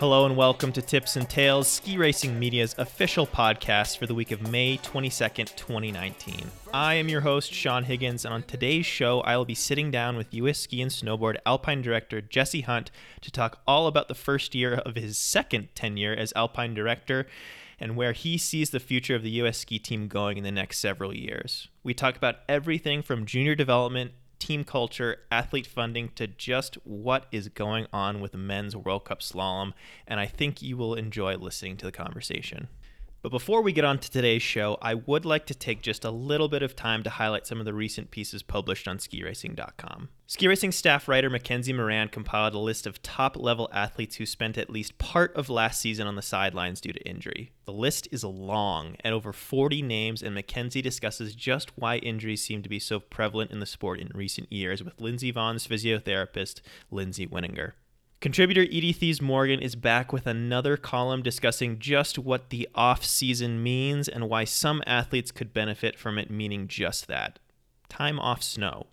Hello and welcome to Tips and Tales, Ski Racing Media's official podcast for the week of May 22nd, 2019. I am your host, Sean Higgins, and on today's show, I will be sitting down with U.S. Ski and Snowboard Alpine Director Jesse Hunt to talk all about the first year of his second tenure as Alpine Director and where he sees the future of the U.S. ski team going in the next several years. We talk about everything from junior development team culture, athlete funding to just what is going on with men's World Cup slalom, and I think you will enjoy listening to the conversation. But before we get on to today's show, I would like to take just a little bit of time to highlight some of the recent pieces published on skiracing.com. Ski Racing staff writer Mackenzie Moran compiled a list of top level athletes who spent at least part of last season on the sidelines due to injury. The list is long at over 40 names, and Mackenzie discusses just why injuries seem to be so prevalent in the sport in recent years with Lindsey Vonn's physiotherapist, Lindsey Winninger. Contributor Edie Thys Morgan is back with another column discussing just what the off season means and why some athletes could benefit from it meaning just that time off snow.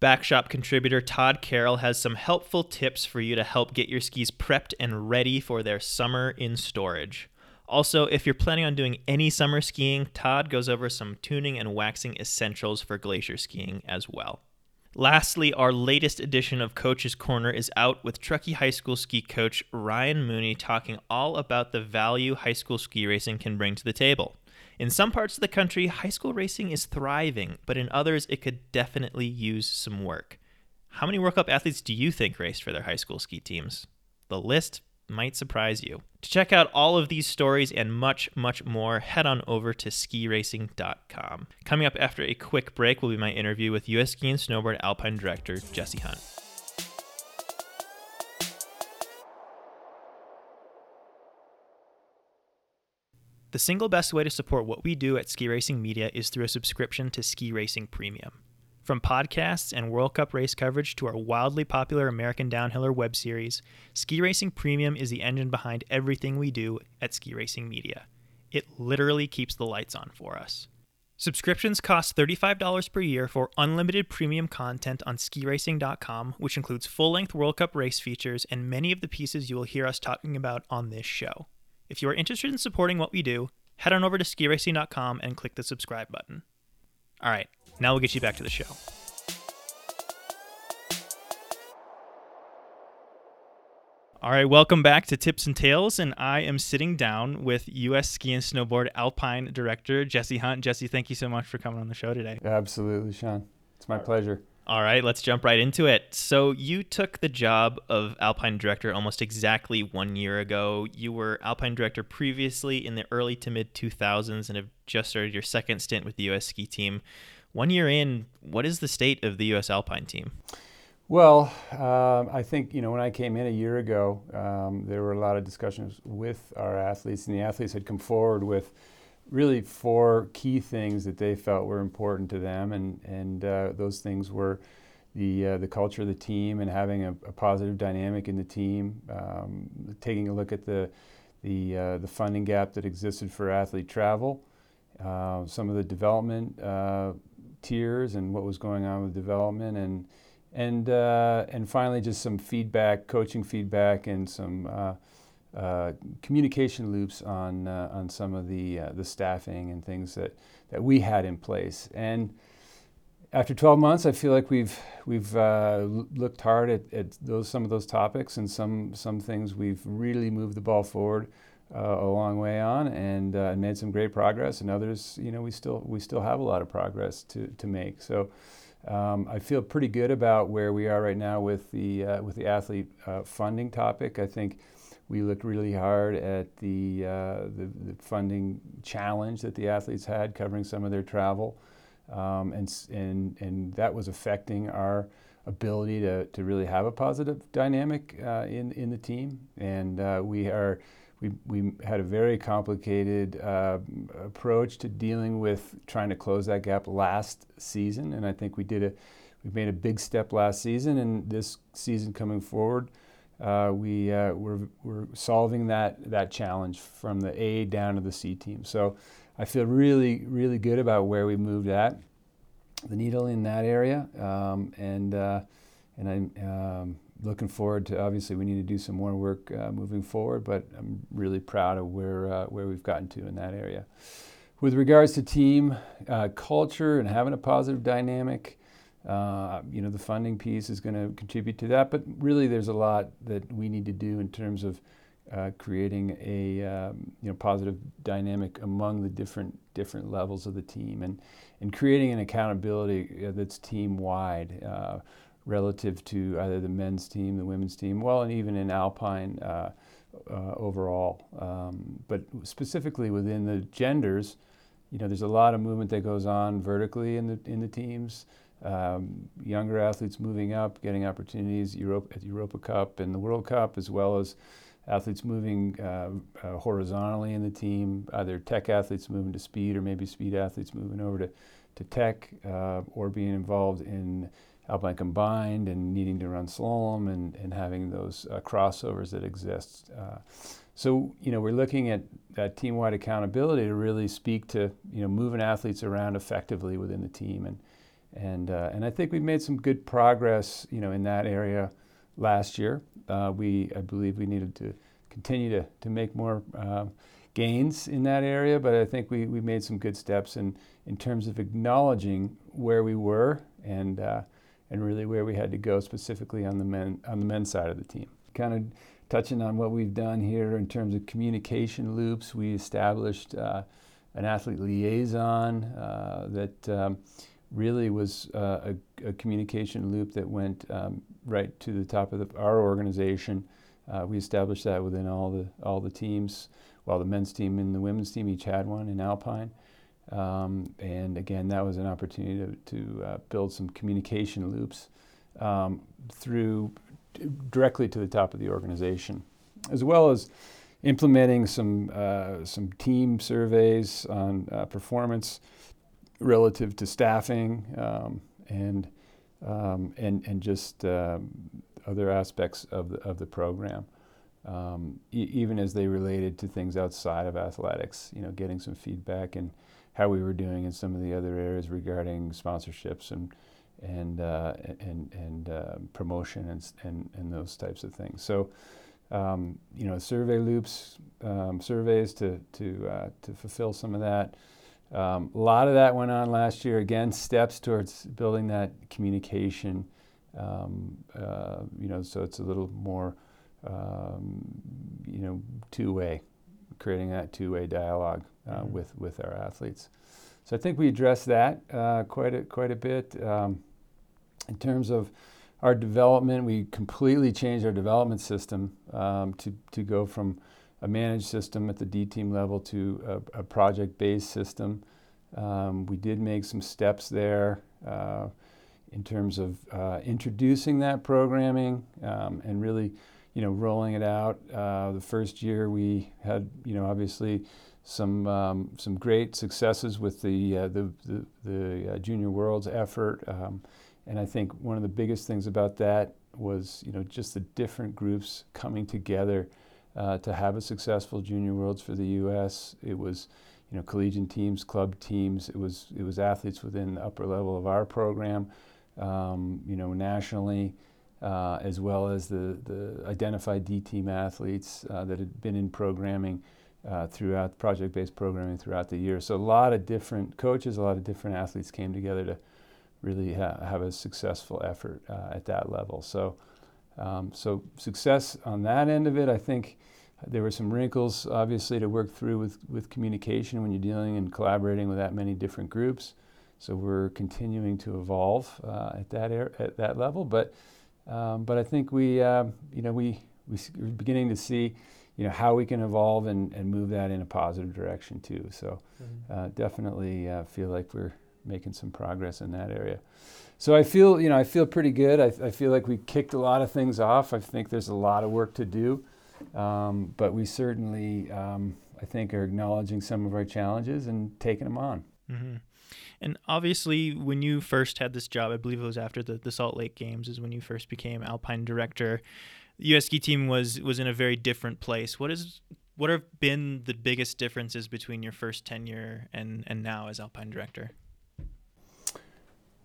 Backshop contributor Todd Carroll has some helpful tips for you to help get your skis prepped and ready for their summer in storage. Also, if you're planning on doing any summer skiing, Todd goes over some tuning and waxing essentials for glacier skiing as well. Lastly, our latest edition of Coach's Corner is out with Truckee High School ski coach Ryan Mooney talking all about the value high school ski racing can bring to the table. In some parts of the country, high school racing is thriving, but in others, it could definitely use some work. How many World Cup athletes do you think raced for their high school ski teams? The list might surprise you. To check out all of these stories and much, much more, head on over to skiracing.com. Coming up after a quick break will be my interview with U.S. Ski and Snowboard Alpine Director Jesse Hunt. The single best way to support what we do at Ski Racing Media is through a subscription to Ski Racing Premium. From podcasts and World Cup race coverage to our wildly popular American Downhiller web series, Ski Racing Premium is the engine behind everything we do at Ski Racing Media. It literally keeps the lights on for us. Subscriptions cost $35 per year for unlimited premium content on skiracing.com, which includes full length World Cup race features and many of the pieces you will hear us talking about on this show. If you are interested in supporting what we do, head on over to skiracing.com and click the subscribe button. All right, now we'll get you back to the show. All right, welcome back to Tips and Tales, and I am sitting down with U.S. Ski and Snowboard Alpine Director Jesse Hunt. Jesse, thank you so much for coming on the show today. Absolutely, Sean. It's my pleasure. All right, let's jump right into it. So, you took the job of Alpine Director almost exactly one year ago. You were Alpine Director previously in the early to mid 2000s and have just started your second stint with the U.S. ski team. One year in, what is the state of the U.S. Alpine team? Well, um, I think you know when I came in a year ago, um, there were a lot of discussions with our athletes, and the athletes had come forward with really four key things that they felt were important to them, and and uh, those things were the uh, the culture of the team and having a, a positive dynamic in the team, um, taking a look at the the uh, the funding gap that existed for athlete travel, uh, some of the development uh, tiers and what was going on with development and and uh, and finally just some feedback, coaching feedback, and some uh, uh, communication loops on uh, on some of the uh, the staffing and things that that we had in place. And after 12 months, I feel like we've we've uh, looked hard at, at those some of those topics and some some things we've really moved the ball forward. A long way on, and made some great progress. And others, you know, we still we still have a lot of progress to, to make. So, um, I feel pretty good about where we are right now with the uh, with the athlete uh, funding topic. I think we looked really hard at the, uh, the, the funding challenge that the athletes had, covering some of their travel, um, and and and that was affecting our ability to, to really have a positive dynamic uh, in in the team. And uh, we are we, we had a very complicated uh, approach to dealing with trying to close that gap last season, and I think we did a we made a big step last season, and this season coming forward, uh, we uh, we're, we're solving that that challenge from the A down to the C team. So I feel really really good about where we moved at the needle in that area, um, and uh, and I. Um, looking forward to. Obviously, we need to do some more work uh, moving forward, but I'm really proud of where uh, where we've gotten to in that area. With regards to team uh, culture and having a positive dynamic, uh, you know, the funding piece is going to contribute to that. But really, there's a lot that we need to do in terms of uh, creating a um, you know positive dynamic among the different different levels of the team and and creating an accountability uh, that's team wide relative to either the men's team, the women's team, well, and even in Alpine uh, uh, overall. Um, but specifically within the genders, you know, there's a lot of movement that goes on vertically in the in the teams. Um, younger athletes moving up, getting opportunities Europe, at the Europa Cup and the World Cup, as well as athletes moving uh, uh, horizontally in the team, either tech athletes moving to speed or maybe speed athletes moving over to, to tech uh, or being involved in Alpine Combined and needing to run slalom and, and having those uh, crossovers that exist. Uh, so, you know, we're looking at, team-wide accountability to really speak to, you know, moving athletes around effectively within the team. And, and, uh, and I think we've made some good progress, you know, in that area last year. Uh, we, I believe we needed to continue to, to make more uh, gains in that area, but I think we, we made some good steps in, in terms of acknowledging where we were and, uh, and really where we had to go specifically on the, men, on the men's side of the team. Kind of touching on what we've done here in terms of communication loops, we established uh, an athlete liaison uh, that um, really was uh, a, a, communication loop that went um, right to the top of the, our organization. Uh, we established that within all the all the teams. While the men's team and the women's team each had one in Alpine, um, and again, that was an opportunity to, to uh, build some communication loops um, through directly to the top of the organization, as well as implementing some uh, some team surveys on uh, performance relative to staffing um, and, um, and, and just um, other aspects of the, of the program. Um, e- even as they related to things outside of athletics, you know, getting some feedback and how we were doing in some of the other areas regarding sponsorships and and uh, and and uh, promotion and, and and those types of things. So, um, you know, survey loops, um, surveys to to uh, to fulfill some of that. Um, a lot of that went on last year. Again, steps towards building that communication. Um, uh, you know, so it's a little more, um, you know, two-way, creating that two-way dialogue uh, mm-hmm. with with our athletes. So I think we addressed that uh, quite a quite a bit. Um, in terms of our development, we completely changed our development system um, to to go from a managed system at the D team level to a, a project based system. Um, we did make some steps there uh, in terms of uh, introducing that programming um, and really, you know, rolling it out. Uh, the first year we had, you know, obviously some um, some great successes with the uh, the the, the uh, Junior Worlds effort, um, and I think one of the biggest things about that was, you know, just the different groups coming together uh, to have a successful Junior Worlds for the U.S. It was, you know, collegiate teams, club teams. It was it was athletes within the upper level of our program, um, you know, nationally, uh, as well as the the identified D team athletes uh, that had been in programming. Uh, throughout project-based programming throughout the year, so a lot of different coaches, a lot of different athletes came together to really ha- have a successful effort uh, at that level. So, um, so success on that end of it, I think there were some wrinkles, obviously, to work through with, with communication when you're dealing and collaborating with that many different groups. So we're continuing to evolve uh, at that air, at that level, but um, but I think we uh, you know we we're beginning to see you know how we can evolve and, and move that in a positive direction too. So mm-hmm. uh, definitely uh, feel like we're making some progress in that area. So I feel, you know, I feel pretty good. I, I feel like we kicked a lot of things off. I think there's a lot of work to do, um, but we certainly, um, I think, are acknowledging some of our challenges and taking them on. Mm-hmm. And obviously, when you first had this job, I believe it was after the, the Salt Lake Games, is when you first became Alpine director. The U.S. ski team was was in a very different place. What is what have been the biggest differences between your first tenure and and now as Alpine director?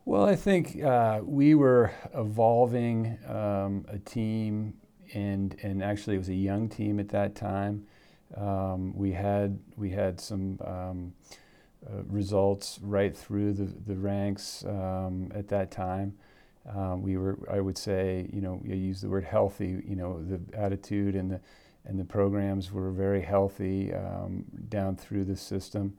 Well, I think uh, we were evolving um, a team, and and actually it was a young team at that time. Um, we had we had some um, uh, results right through the the ranks um, at that time. Um, we were, I would say, you know, you use the word healthy. You know, the attitude and the and the programs were very healthy um, down through the system.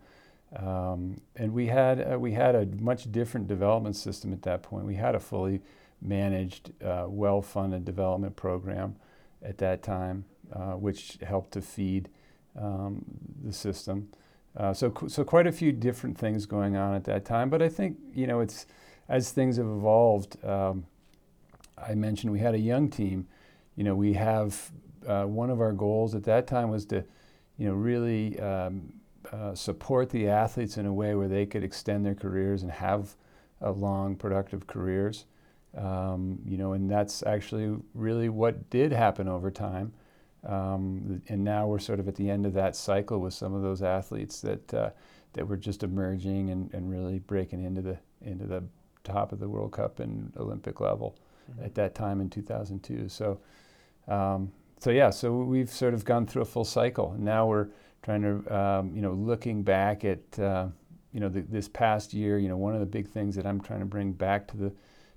Um, and we had uh, we had a much different development system at that point. We had a fully managed, uh, well-funded development program at that time, uh, which helped to feed um, the system. Uh, so so quite a few different things going on at that time. But I think you know it's as things have evolved. Um, I mentioned we had a young team. You know we have uh, one of our goals at that time was to you know really um, uh, support the athletes in a way where they could extend their careers and have a long, productive careers. Um, you know, and that's actually really what did happen over time. Um, and now we're sort of at the end of that cycle with some of those athletes that uh, that were just emerging and, and really breaking into the into the top of the World Cup and Olympic level mm-hmm. at that time in 2002. So, um, so yeah, so we've sort of gone through a full cycle. Now we're trying to, um, you know, looking back at, uh, you know, the, this past year, you know, one of the big things that I'm trying to bring back to the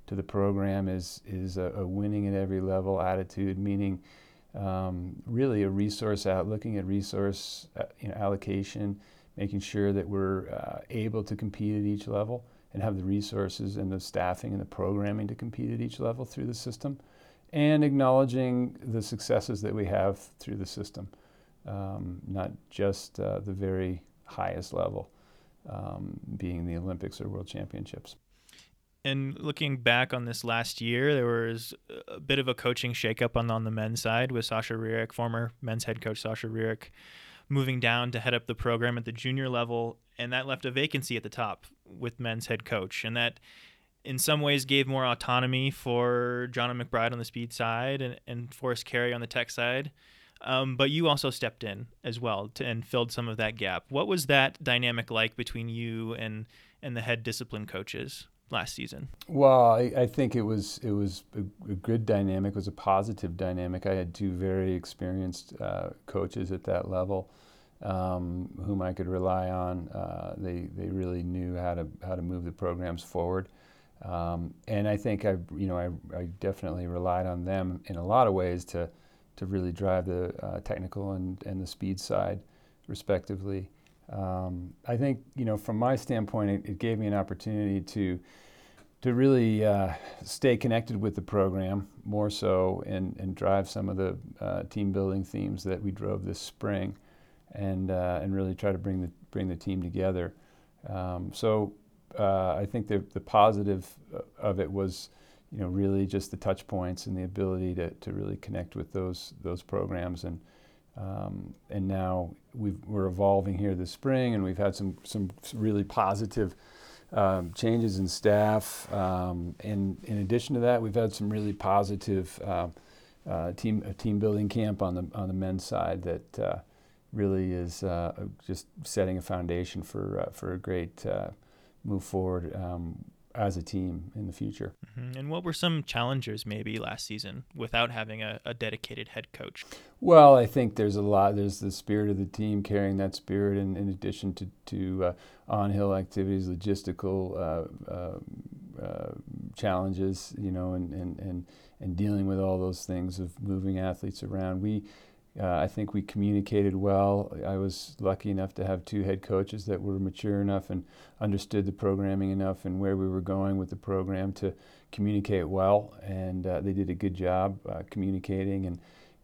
to the program is is a, a winning at every level attitude, meaning um, really a resource out, looking at resource uh, you know, allocation, making sure that we're uh, able to compete at each level and have the resources and the staffing and the programming to compete at each level through the system, and acknowledging the successes that we have through the system um, not just uh, the very highest level, um, being the Olympics or World Championships. And looking back on this last year, there was a bit of a coaching shakeup on on the men's side with Sasha Rearick, former men's head coach Sasha Rearick, moving down to head up the program at the junior level, and that left a vacancy at the top with men's head coach, and that in some ways gave more autonomy for John McBride on the speed side and, and Forest Carey on the tech side. Um, but you also stepped in as well to, and filled some of that gap. What was that dynamic like between you and and the head discipline coaches last season? Well, I, I think it was it was a, a, good dynamic. It was a positive dynamic. I had two very experienced uh, coaches at that level. Um, whom I could rely on. Uh, they they really knew how to how to move the programs forward, um, and I think I you know I, I definitely relied on them in a lot of ways to to really drive the uh, technical and, and the speed side, respectively. Um, I think, you know, from my standpoint, it, it gave me an opportunity to to really uh, stay connected with the program more so and, and drive some of the uh, team building themes that we drove this spring and, uh, and really try to bring the, bring the team together. Um, so uh, I think the, the positive of it was you know, really just the touch points and the ability to, to really connect with those those programs and um, and now we are evolving here this spring and we've had some some really positive um, changes in staff. Um, and in addition to that we've had some really positive uh, uh, team team building camp on the on the men's side that uh, really is uh, just setting a foundation for uh, for a great uh, move forward. Um, as a team in the future. Mm-hmm. And what were some challenges maybe last season without having a, a, dedicated head coach? Well, I think there's a lot. There's the spirit of the team carrying that spirit, in, in addition to, to uh, on hill activities, logistical uh, uh, uh, challenges, you know, and, and, and, and dealing with all those things of moving athletes around. We uh, I think we communicated well. I was lucky enough to have two head coaches that were mature enough and understood the programming enough and where we were going with the program to communicate well. And uh, they did a good job uh, communicating. And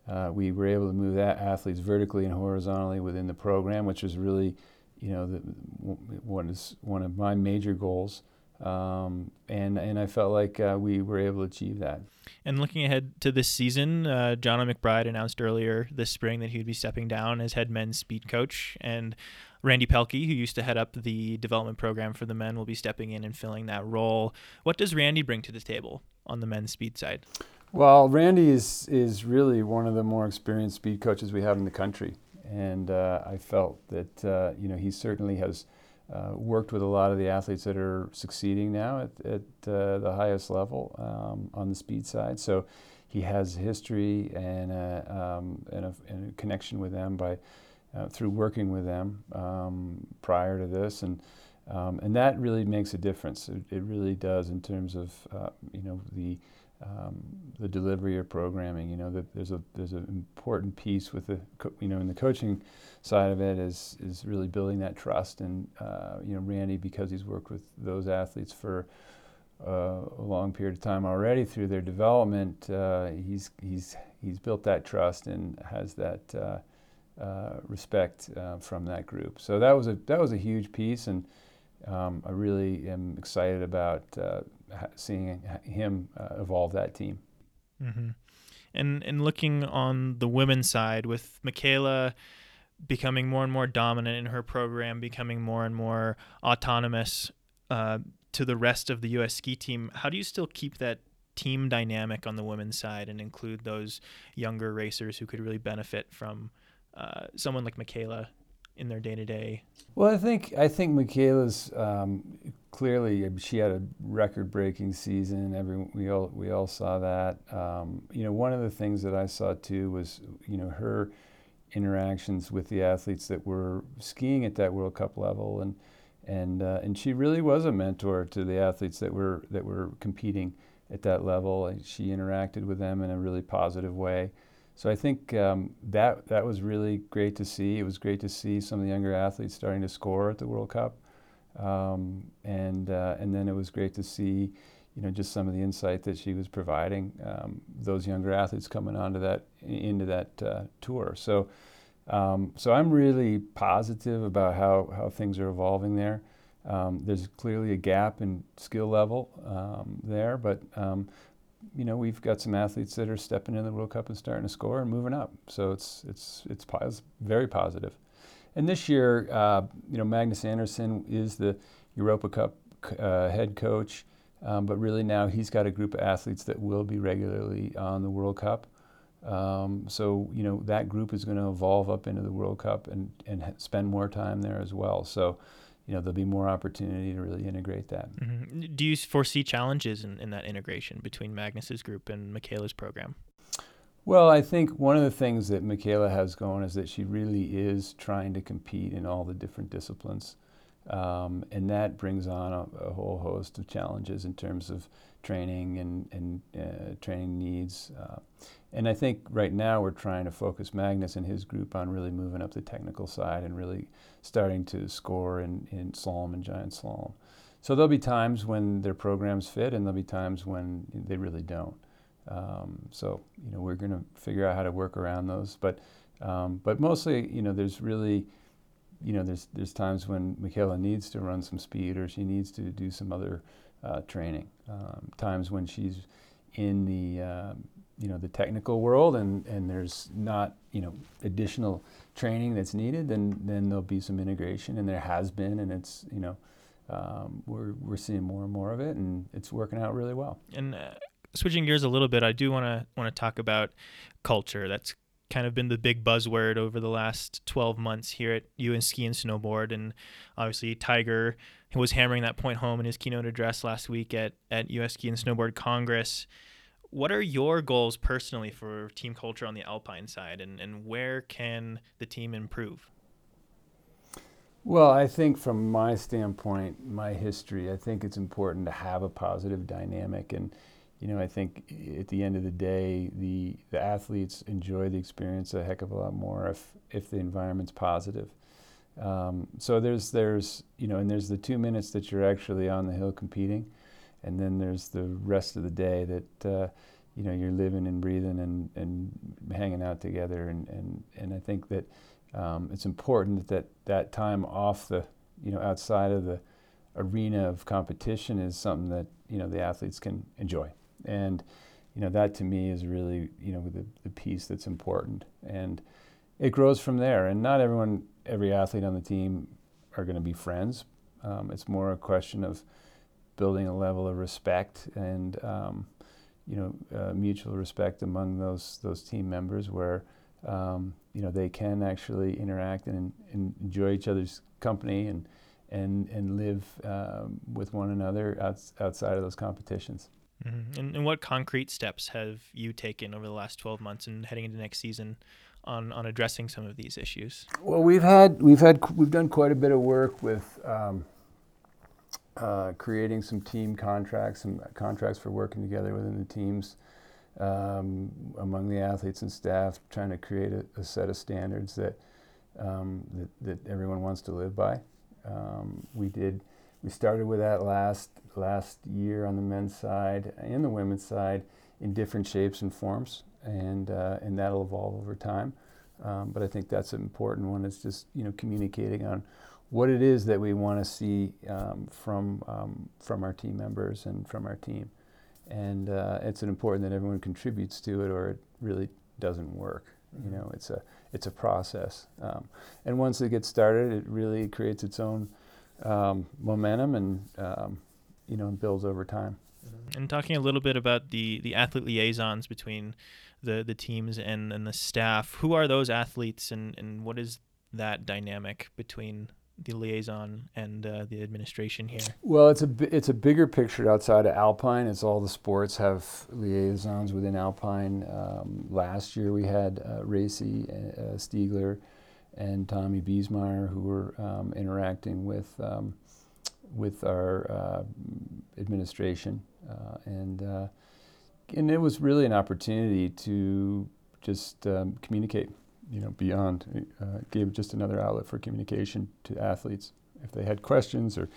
uh, we were able to move that athletes vertically and horizontally within the program, which was really, you know, the, one, is one of my major goals. Um, and and I felt like uh, we were able to achieve that. And looking ahead to this season, uh, John McBride announced earlier this spring that he would be stepping down as head men's speed coach, and Randy Pelkey, who used to head up the development program for the men, will be stepping in and filling that role. What does Randy bring to the table on the men's speed side? Well, Randy is is really one of the more experienced speed coaches we have in the country, and uh, I felt that uh, you know he certainly has uh, worked with a lot of the athletes that are succeeding now at, at uh, the highest level um, on the speed side. So he has history and a, um, and a, and a connection with them by uh, through working with them um, prior to this, and um, and that really makes a difference. It, it really does in terms of uh, you know the um, the delivery or programming. You know, that there's a there's an important piece with the co- you know in the coaching side of it is is really building that trust. And uh, you know, Randy because he's worked with those athletes for uh, a long period of time already through their development, uh, he's he's he's built that trust and has that. Uh, uh, respect uh, from that group, so that was a that was a huge piece, and um, I really am excited about seeing him evolve that team. Mm-hmm. And and looking on the women's side with Mikaela becoming more and more dominant in her program, becoming more and more autonomous uh, to the rest of the U.S. ski team. How do you still keep that team dynamic on the women's side and include those younger racers who could really benefit from uh, someone like Mikaela in their day to day? Well, I think I think Mikaela's um, clearly she had a record breaking season. Every we all we all saw that. Um, you know, one of the things that I saw too was you know her interactions with the athletes that were skiing at that World Cup level, and and uh, and she really was a mentor to the athletes that were that were competing at that level. She interacted with them in a really positive way. So I think um, that that was really great to see. It was great to see some of the younger athletes starting to score at the World Cup, um, and uh, and then it was great to see you know, just some of the insight that she was providing um, those younger athletes coming onto that into that uh, tour. So, um, so I'm really positive about how how things are evolving there. Um, there's clearly a gap in skill level um, there, but you know we've got some athletes that are stepping in the World Cup and starting to score and moving up. So it's it's it's pos- very positive. And this year, uh, you know, Magnus Andersson is the Europa Cup uh, head coach. Um, but really now he's got a group of athletes that will be regularly on the World Cup. Um, so you know that group is going to evolve up into the World Cup and and spend more time there as well. So you know there'll be more opportunity to really integrate that. Mm-hmm. Do you foresee challenges in, in that integration between Magnus's group and Mikaela's program? Well, I think one of the things that Mikaela has going is that she really is trying to compete in all the different disciplines. Um, and that brings on a, a, whole host of challenges in terms of training and, and uh, training needs. Uh, and I think right now we're trying to focus Magnus and his group on really moving up the technical side and really starting to score in, in slalom and giant slalom. So there'll be times when their programs fit, and there'll be times when they really don't. Um, so you know we're going to figure out how to work around those, but um, but mostly you know there's really you know, there's there's times when Mikaela needs to run some speed or she needs to do some other uh, training. Um, times when she's in the uh, you know the technical world and, and there's not you know additional training that's needed, then then there'll be some integration, and there has been, and it's you know um, we're we're seeing more and more of it, and it's working out really well. And uh, switching gears a little bit, I do want to want to talk about culture. That's kind of been the big buzzword over the last 12 months here at US Ski and Snowboard. And obviously, Tiger was hammering that point home in his keynote address last week at, at US Ski and Snowboard Congress. What are your goals personally for team culture on the Alpine side, and, and where can the team improve? Well, I think from my standpoint, my history, I think it's important to have a positive dynamic and you know, I think at the end of the day, the the athletes enjoy the experience a heck of a lot more if if the environment's positive. Um, so there's there's you know, and there's the two minutes that you're actually on the hill competing, and then there's the rest of the day that uh, you know you're living and breathing and, and hanging out together, and and, and I think that um, it's important that, that time off the you know outside of the arena of competition is something that you know the athletes can enjoy. And you know that to me is really you know the, the piece that's important. And it grows from there. And not everyone every athlete on the team are going to be friends. Um, it's more a question of building a level of respect and um, you know uh, mutual respect among those those team members where um, you know they can actually interact and, and, enjoy each other's company and and and live um, with one another outs- outside of those competitions. Mm-hmm. And, and what concrete steps have you taken over the last 12 months and heading into next season on, on addressing some of these issues? Well, we've had we've had we've done quite a bit of work with um, uh, creating some team contracts, some contracts for working together within the teams um, among the athletes and staff, trying to create a, a set of standards that, um, that, that everyone wants to live by. Um, we did we started with that last last year on the men's side and the women's side in different shapes and forms, and uh, and that'll evolve over time. Um, but I think that's an important one. It's just you know communicating on what it is that we want to see um, from um, from our team members and from our team, and uh, it's important that everyone contributes to it, or it really doesn't work. Mm-hmm. You know, it's a it's a process, um, and once it gets started, it really creates its own um, momentum and um, you know builds over time. And talking a little bit about the the athlete liaisons between the the teams and and the staff, who are those athletes, and and what is that dynamic between the liaison and uh, the administration here? Well, it's a it's a bigger picture outside of Alpine. It's all the sports have liaisons within Alpine. Um, last year we had uh, Resi uh, Stiegler and Tommy Biesemeyer who were um, interacting with um, with our uh, administration, uh, and uh, and it was really an opportunity to just um, communicate you know, beyond, uh, gave just another outlet for communication to athletes. If they had questions or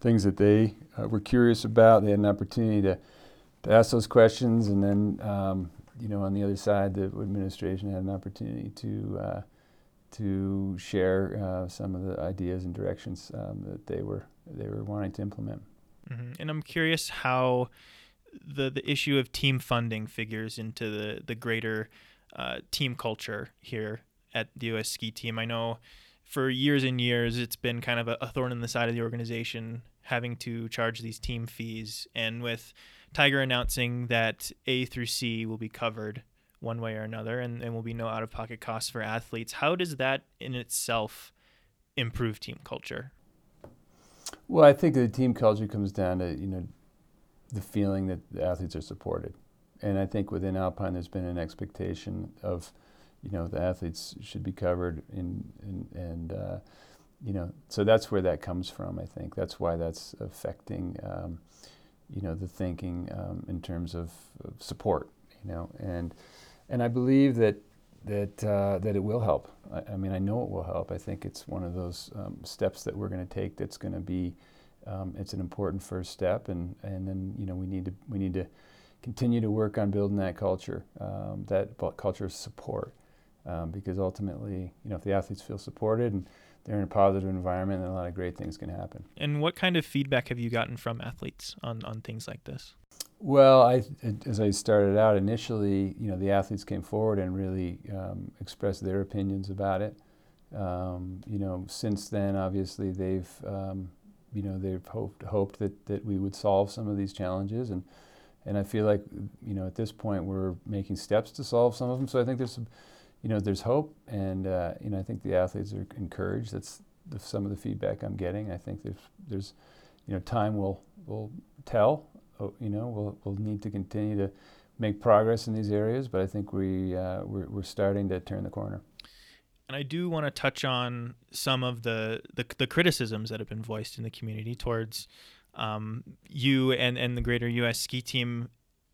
things that they uh, were curious about, they had an opportunity to, to ask those questions. And then, um, you know, on the other side, the administration had an opportunity to uh, to share uh, some of the ideas and directions um, that they were they were wanting to implement. Mm-hmm. And I'm curious how the the issue of team funding figures into the the greater uh, team culture here at the U.S. Ski Team. I know for years and years it's been kind of a, a thorn in the side of the organization having to charge these team fees, and with Tiger announcing that A through C will be covered one way or another, and, and will be no out of pocket costs for athletes. How does that in itself improve team culture? Well, I think the team culture comes down to you know the feeling that the athletes are supported and I think within Alpine, there's been an expectation of, you know, the athletes should be covered in, in and, uh, you know, so that's where that comes from. I think that's why that's affecting, um, you know, the thinking um, in terms of, of, support. You know, and and I believe that that uh, that it will help. I, I, mean, I know it will help. I think it's one of those um, steps that we're going to take. That's going to be, um, it's an important first step, and and then you know we need to we need to continue to work on building that culture, um, that culture of support. Um, because ultimately, you know, if the athletes feel supported and they're in a positive environment, then a lot of great things can happen. And what kind of feedback have you gotten from athletes on, on things like this? Well, I, as I started out initially, you know, the athletes came forward and really um, expressed their opinions about it. Um, you know, since then, obviously, they've, um, you know, they've hoped, hoped that, that we would solve some of these challenges and and I feel like you know at this point we're making steps to solve some of them. So I think there's some, you know there's hope, and uh, you know I think the athletes are encouraged. That's the, some of the feedback I'm getting. I think there's there's you know time will will tell. Oh, you know we'll we'll need to continue to make progress in these areas, but I think we uh, we're, we're starting to turn the corner. And I do want to touch on some of the, the, the criticisms that have been voiced in the community towards um, you and, and the greater U.S. ski team,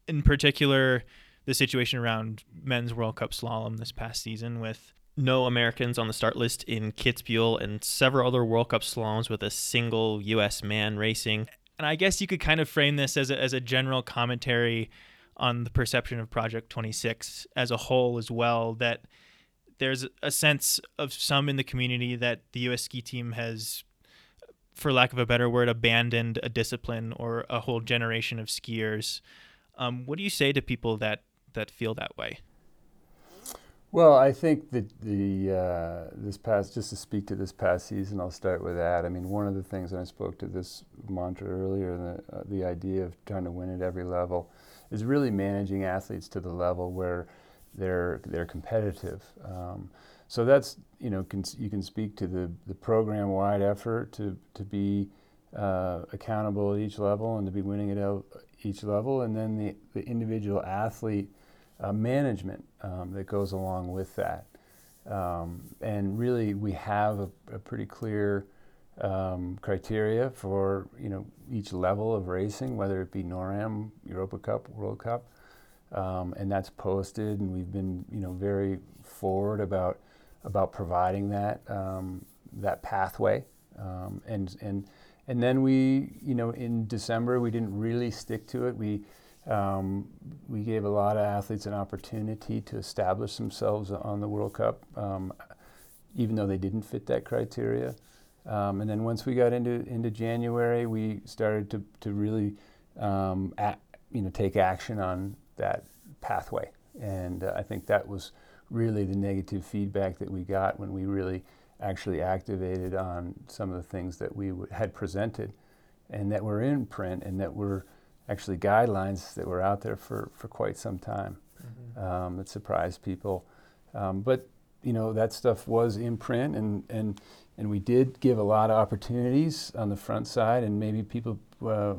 in particular, the situation around men's World Cup slalom this past season with no Americans on the start list in Kitzbühel and several other World Cup slaloms with a single U.S. man racing. And I guess you could kind of frame this as a, as a general commentary on the perception of Project 26 as a whole as well, that there's a sense of some in the community that the U.S. ski team has for lack of a better word, abandoned a discipline or a whole generation of skiers. Um, what do you say to people that that feel that way? Well, I think that the uh, this past just to speak to this past season, I'll start with that. I mean, one of the things and I spoke to this mantra earlier, the uh, the idea of trying to win at every level, is really managing athletes to the level where they're they're competitive. Um, so that's you know can, you can speak to the, the program wide effort to to be uh, accountable at each level and to be winning at each level, and then the, the individual athlete uh, management um, that goes along with that. Um, and really, we have a, a pretty clear um, criteria for you know each level of racing, whether it be NORAM, Europa Cup, World Cup, um, and that's posted. And we've been you know very forward about about providing that um, that pathway, um, and and and then we you know in December we didn't really stick to it. We um, we gave a lot of athletes an opportunity to establish themselves on the World Cup, um, even though they didn't fit that criteria. Um, and then once we got into into January, we started to to really um, at, you know take action on that pathway, and uh, I think that was really the negative feedback that we got when we really actually activated on some of the things that we w- had presented, and that were in print, and that were actually guidelines that were out there for for quite some time. Mm-hmm. Um, that surprised people, um, but you know that stuff was in print and and and we did give a lot of opportunities on the front side, and maybe people, uh,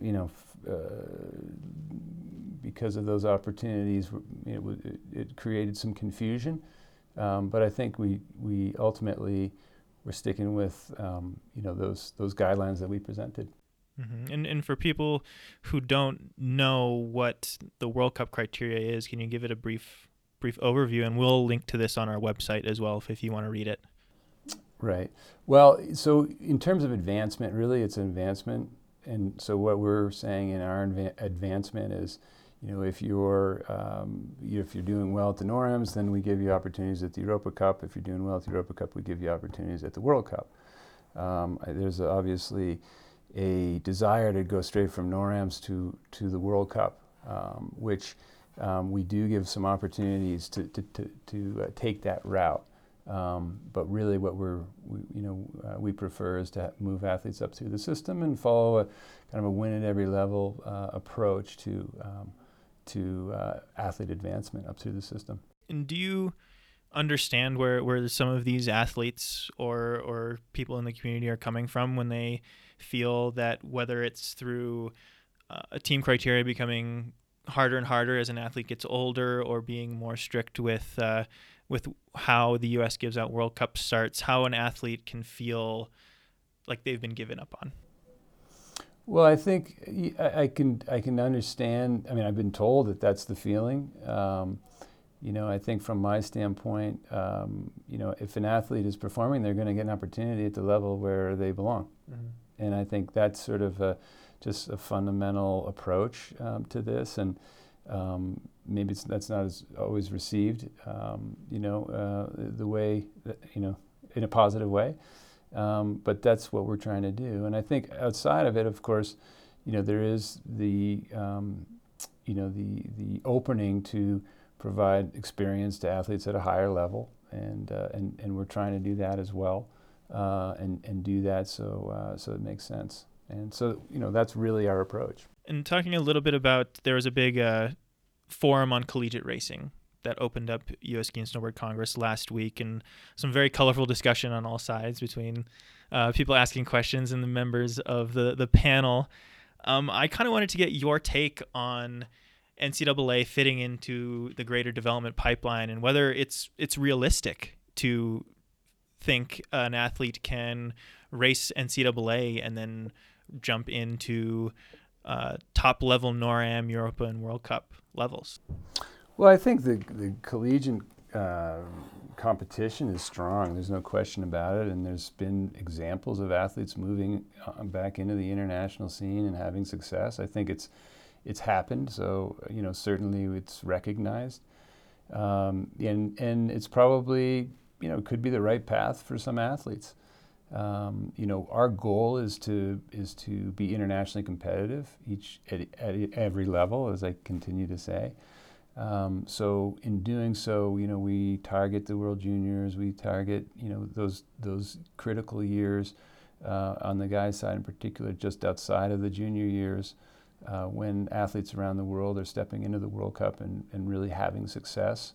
you know, uh, because of those opportunities, it, it created some confusion. Um, but I think we we ultimately were sticking with um, you know those those guidelines that we presented. Mm-hmm. And and for people who don't know what the World Cup criteria is, can you give it a brief brief overview? And we'll link to this on our website as well if, if you want to read it. Right. Well, so in terms of advancement, really, it's an advancement, and so what we're saying in our adva- advancement is, you know, if you're um, if you're doing well at the NORAMs, then we give you opportunities at the Europa Cup. If you're doing well at the Europa Cup, we give you opportunities at the World Cup. Um, there's obviously a desire to go straight from NORAMs to to the World Cup, um, which um, we do give some opportunities to to to, to uh, take that route. Um, but really, what we're we, you know uh, we prefer is to move athletes up through the system and follow a kind of a win at every level uh, approach to um, to uh, athlete advancement up through the system. And do you understand where where some of these athletes or or people in the community are coming from when they feel that whether it's through uh, a team criteria becoming harder and harder as an athlete gets older or being more strict with uh, with how the U.S. gives out World Cup starts, how an athlete can feel like they've been given up on? Well, I think I can I can understand. I mean, I've been told that that's the feeling. Um, you know, I think from my standpoint, um, you know, if an athlete is performing, they're going to get an opportunity at the level where they belong, mm-hmm. and I think that's sort of a, just a fundamental approach um, to this. And um, maybe that's not as always received, um, you know, uh, the way, that, you know, in a positive way. Um, but that's what we're trying to do. And I think outside of it, of course, you know, there is the, um, you know, the, the opening to provide experience to athletes at a higher level. And, uh, and, and we're trying to do that as well uh, and, and do that so, uh, so it makes sense. And so, you know, that's really our approach. And talking a little bit about, there was a big uh, forum on collegiate racing that opened up U.S. Ski and Snowboard Congress last week, and some very colorful discussion on all sides between uh, people asking questions and the members of the the panel. Um, I kind of wanted to get your take on NCAA fitting into the greater development pipeline and whether it's it's realistic to think an athlete can race NCAA and then jump into uh, top level NORAM, Europa, and World Cup levels? Well, I think the, the collegiate uh, competition is strong. There's no question about it. And there's been examples of athletes moving uh, back into the international scene and having success. I think it's it's happened. So you know, certainly it's recognized, um, and and it's probably you know could be the right path for some athletes. Um, you know, our goal is to is to be internationally competitive each at, at every level, as I continue to say. Um, so in doing so, you know, we target the World Juniors, we target you know those those critical years uh, on the guys' side in particular, just outside of the junior years, uh, when athletes around the world are stepping into the World Cup and, and really having success.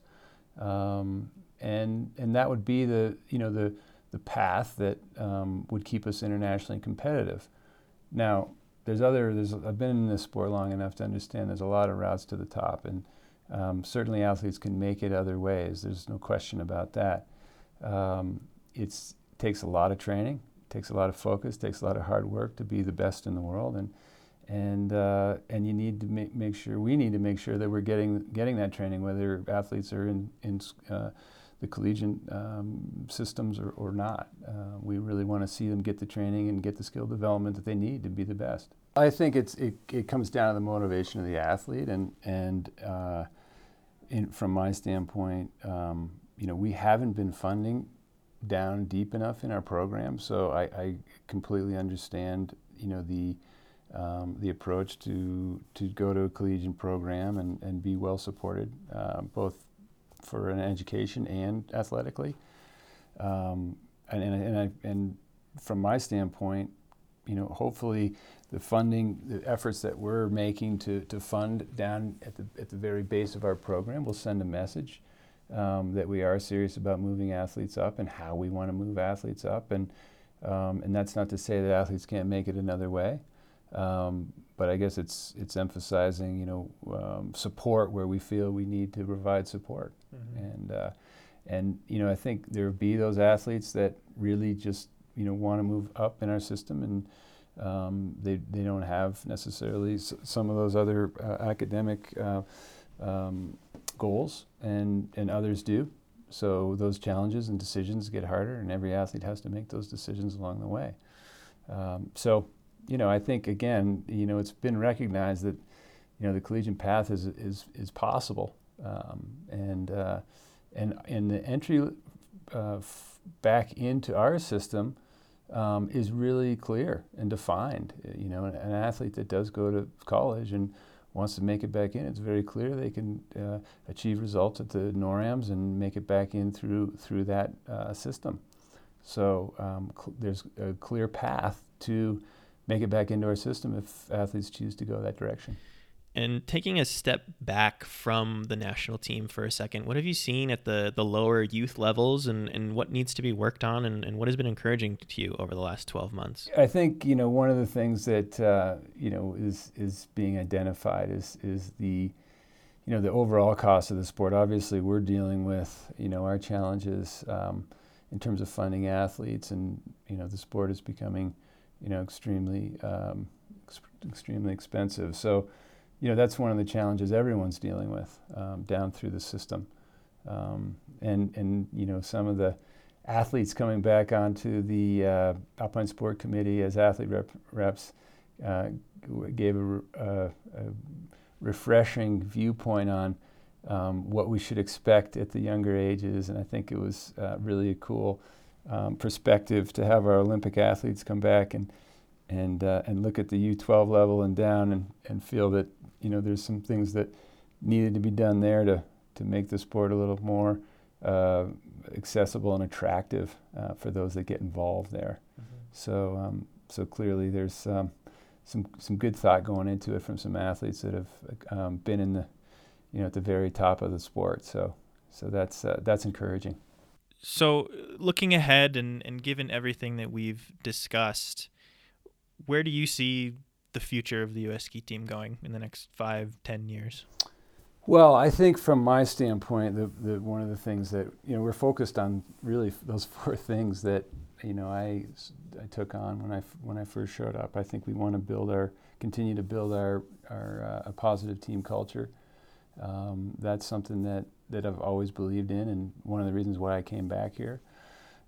Um, and and that would be the you know the the path that um, would keep us internationally competitive. Now, there's other there's I've been in this sport long enough to understand there's a lot of routes to the top, and um, certainly athletes can make it other ways. There's no question about that. Um, it takes a lot of training, takes a lot of focus, takes a lot of hard work to be the best in the world, and and uh, and you need to make, make sure we need to make sure that we're getting getting that training, whether athletes are in in uh, the collegiate um, systems or, or not. Uh, we really want to see them get the training and get the skill development that they need to be the best. I think it's it, it comes down to the motivation of the athlete and and uh, in, from my standpoint, um, you know, we haven't been funding down deep enough in our program, so I, I completely understand you know the um, the approach to to go to a collegiate program and, and be well supported, uh, both for an education and athletically. Um, and and, and, I, and from my standpoint, you know, hopefully the funding, the efforts that we're making to, to fund down at the, at the very base of our program will send a message um, that we are serious about moving athletes up and how we want to move athletes up. And, um, and that's not to say that athletes can't make it another way. Um, but I guess it's it's emphasizing you know um, support where we feel we need to provide support, mm-hmm. and uh, and you know I think there will be those athletes that really just you know want to move up in our system and. Um, they, they don't have necessarily some of those other uh, academic uh, um, goals, and, and others do. So those challenges and decisions get harder, and every athlete has to make those decisions along the way. Um, so you know, I think again, you know, it's been recognized that, you know, the collegiate path is is is possible, um, and uh, and and the entry uh, back into our system um, is really clear and defined. You know, an, an, athlete that does go to college and wants to make it back in, it's very clear they can uh, achieve results at the NORAMs and make it back in through through that uh, system. So um, cl- there's a clear path to make it back into our system if athletes choose to go that direction. And taking a step back from the national team for a second, what have you seen at the, the lower youth levels and, and what needs to be worked on and, and what has been encouraging to you over the last 12 months? I think, you know, one of the things that, uh, you know, is, is being identified is, is the, you know, the overall cost of the sport. Obviously, we're dealing with, you know, our challenges um, in terms of funding athletes and, you know, the sport is becoming – you know, extremely, um, ex- extremely expensive. So, you know, that's one of the challenges everyone's dealing with um, down through the system. Um, and, and, you know, some of the athletes coming back onto the uh, Alpine Sport Committee as athlete rep- reps uh, gave a, a, a, refreshing viewpoint on um, what we should expect at the younger ages. And I think it was uh, really a cool um, perspective to have our Olympic athletes come back and and uh, and look at the U12 level and down and, and feel that you know there's some things that needed to be done there to to make the sport a little more uh, accessible and attractive uh, for those that get involved there. Mm-hmm. So um, so clearly there's um, some some good thought going into it from some athletes that have um, been in the you know at the very top of the sport. So so that's uh, that's encouraging. So, looking ahead and, and given everything that we've discussed, where do you see the future of the U.S. ski team going in the next five, ten years? Well, I think from my standpoint, the, the, one of the things that you know we're focused on really those four things that you know I, I took on when I when I first showed up. I think we want to build our continue to build our our uh, a positive team culture. Um, that's something that that I've always believed in, and one of the reasons why I came back here.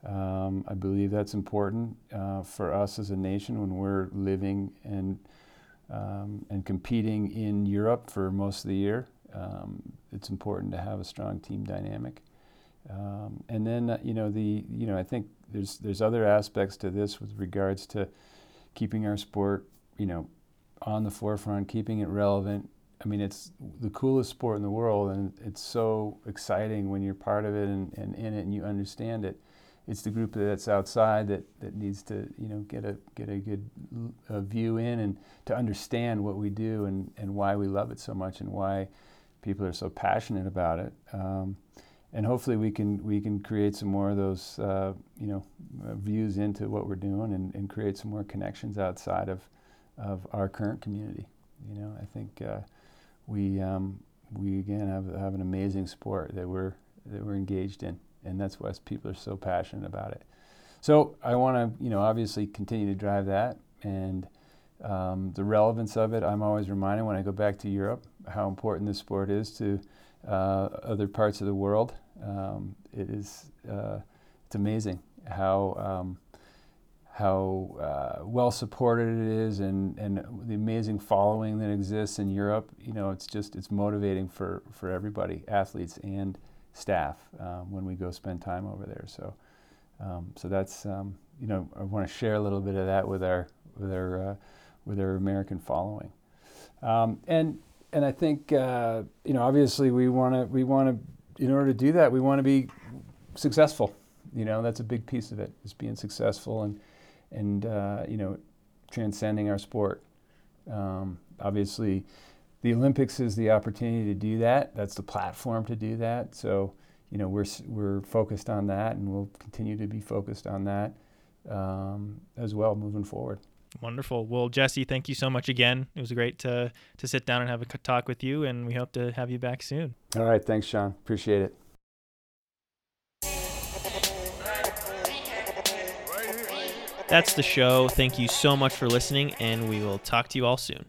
Um, I believe that's important uh, for us as a nation when we're living and um, and competing in Europe for most of the year. Um, it's important to have a strong team dynamic. Um, and then uh, you know the you know I think there's there's other aspects to this with regards to keeping our sport you know on the forefront, keeping it relevant, I mean, it's the coolest sport in the world, and it's so exciting when you're part of it and, and in it and you understand it. It's the group that's outside that, that needs to, you know, get a get a good uh, view in and to understand what we do and, and why we love it so much and why people are so passionate about it. Um, and hopefully we can we can create some more of those uh, you know uh, views into what we're doing and, and create some more connections outside of of our current community. You know, I think uh, we um, we again have have an amazing sport that we're that we're engaged in, and that's why people are so passionate about it. So I want to you know obviously continue to drive that and. Um, the relevance of it, I'm always reminded when I go back to Europe how important this sport is to uh, other parts of the world. Um, it is uh, it's amazing how um, how uh, well supported it is and, and the amazing following that exists in Europe. You know, it's just it's motivating for, for everybody, athletes and staff, um, when we go spend time over there. So, um, so that's um, you know I want to share a little bit of that with our with our uh, with our American following, um, and and I think uh, you know obviously we want to we want to in order to do that we want to be successful. You know that's a big piece of it is being successful and and uh, you know transcending our sport. Um, obviously, the Olympics is the opportunity to do that. That's the platform to do that. So you know we're we're focused on that, and we'll continue to be focused on that um, as well moving forward. Wonderful. Well, Jesse, thank you so much again. It was great to to sit down and have a talk with you, and we hope to have you back soon. All right. Thanks, Sean. Appreciate it. That's the show. Thank you so much for listening, and we will talk to you all soon.